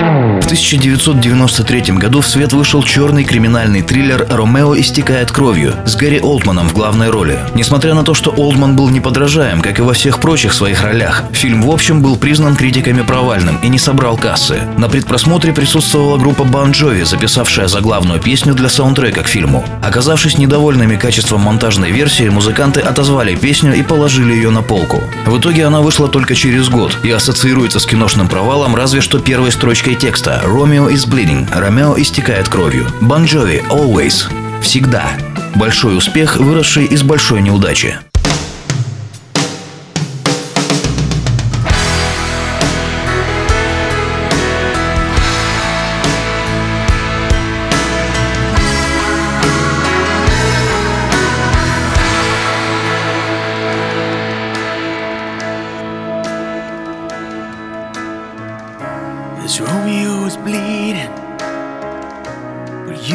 В 1993 году в свет вышел черный криминальный триллер «Ромео истекает кровью» с Гэри Олдманом в главной роли. Несмотря на то, что Олдман был неподражаем, как и во всех прочих своих ролях, фильм в общем был признан критиками провальным и не собрал кассы. На предпросмотре присутствовала группа Bon Jovi, записавшая заглавную песню для саундтрека к фильму. Оказавшись недовольными качеством монтажной версии, музыканты отозвали песню и положили ее на полку. В итоге она вышла только через год и ассоциируется с киношным провалом разве что первой строчкой текста «Romeo is bleeding», «Ромео истекает кровью», «Bon Jovi, always», «Всегда». Большой успех, выросший из большой неудачи.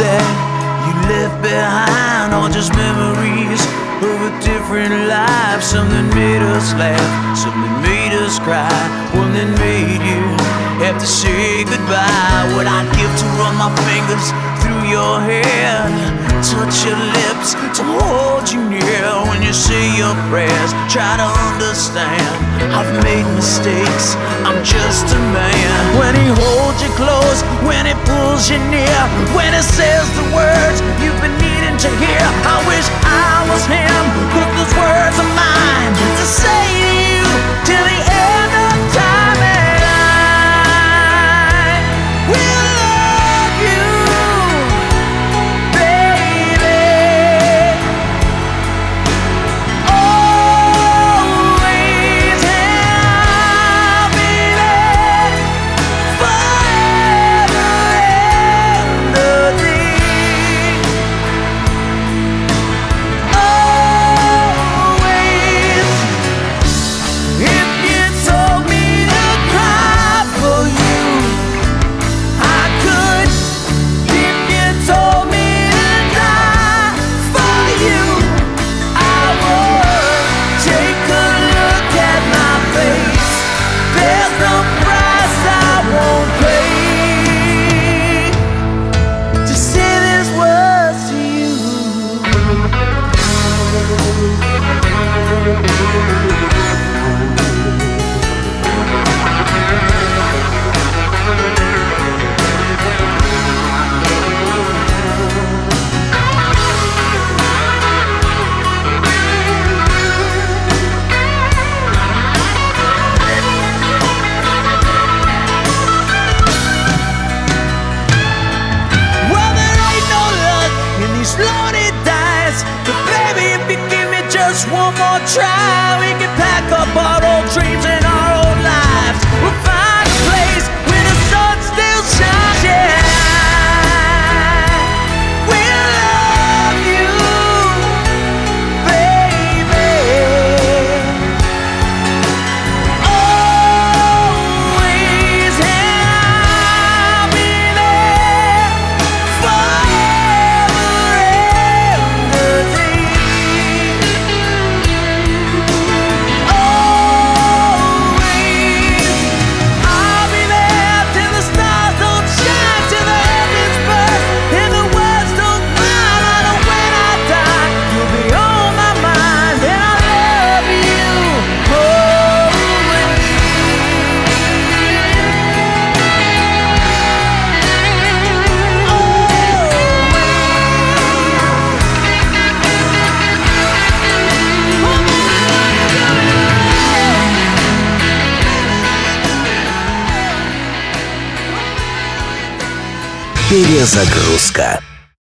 that you left behind are just memories of a different life. Something made us laugh, something made us cry, one that made you have to say goodbye. What I'd give to run my fingers through your hair, touch your lips to hold you near prayers. Try to understand, I've made mistakes. I'm just a man. When he holds you close, when he pulls you near, when he says the words you've been needing to hear. I wish I was him, but those words are mine to say just one more try, we can pack up our old dreams Перезагрузка.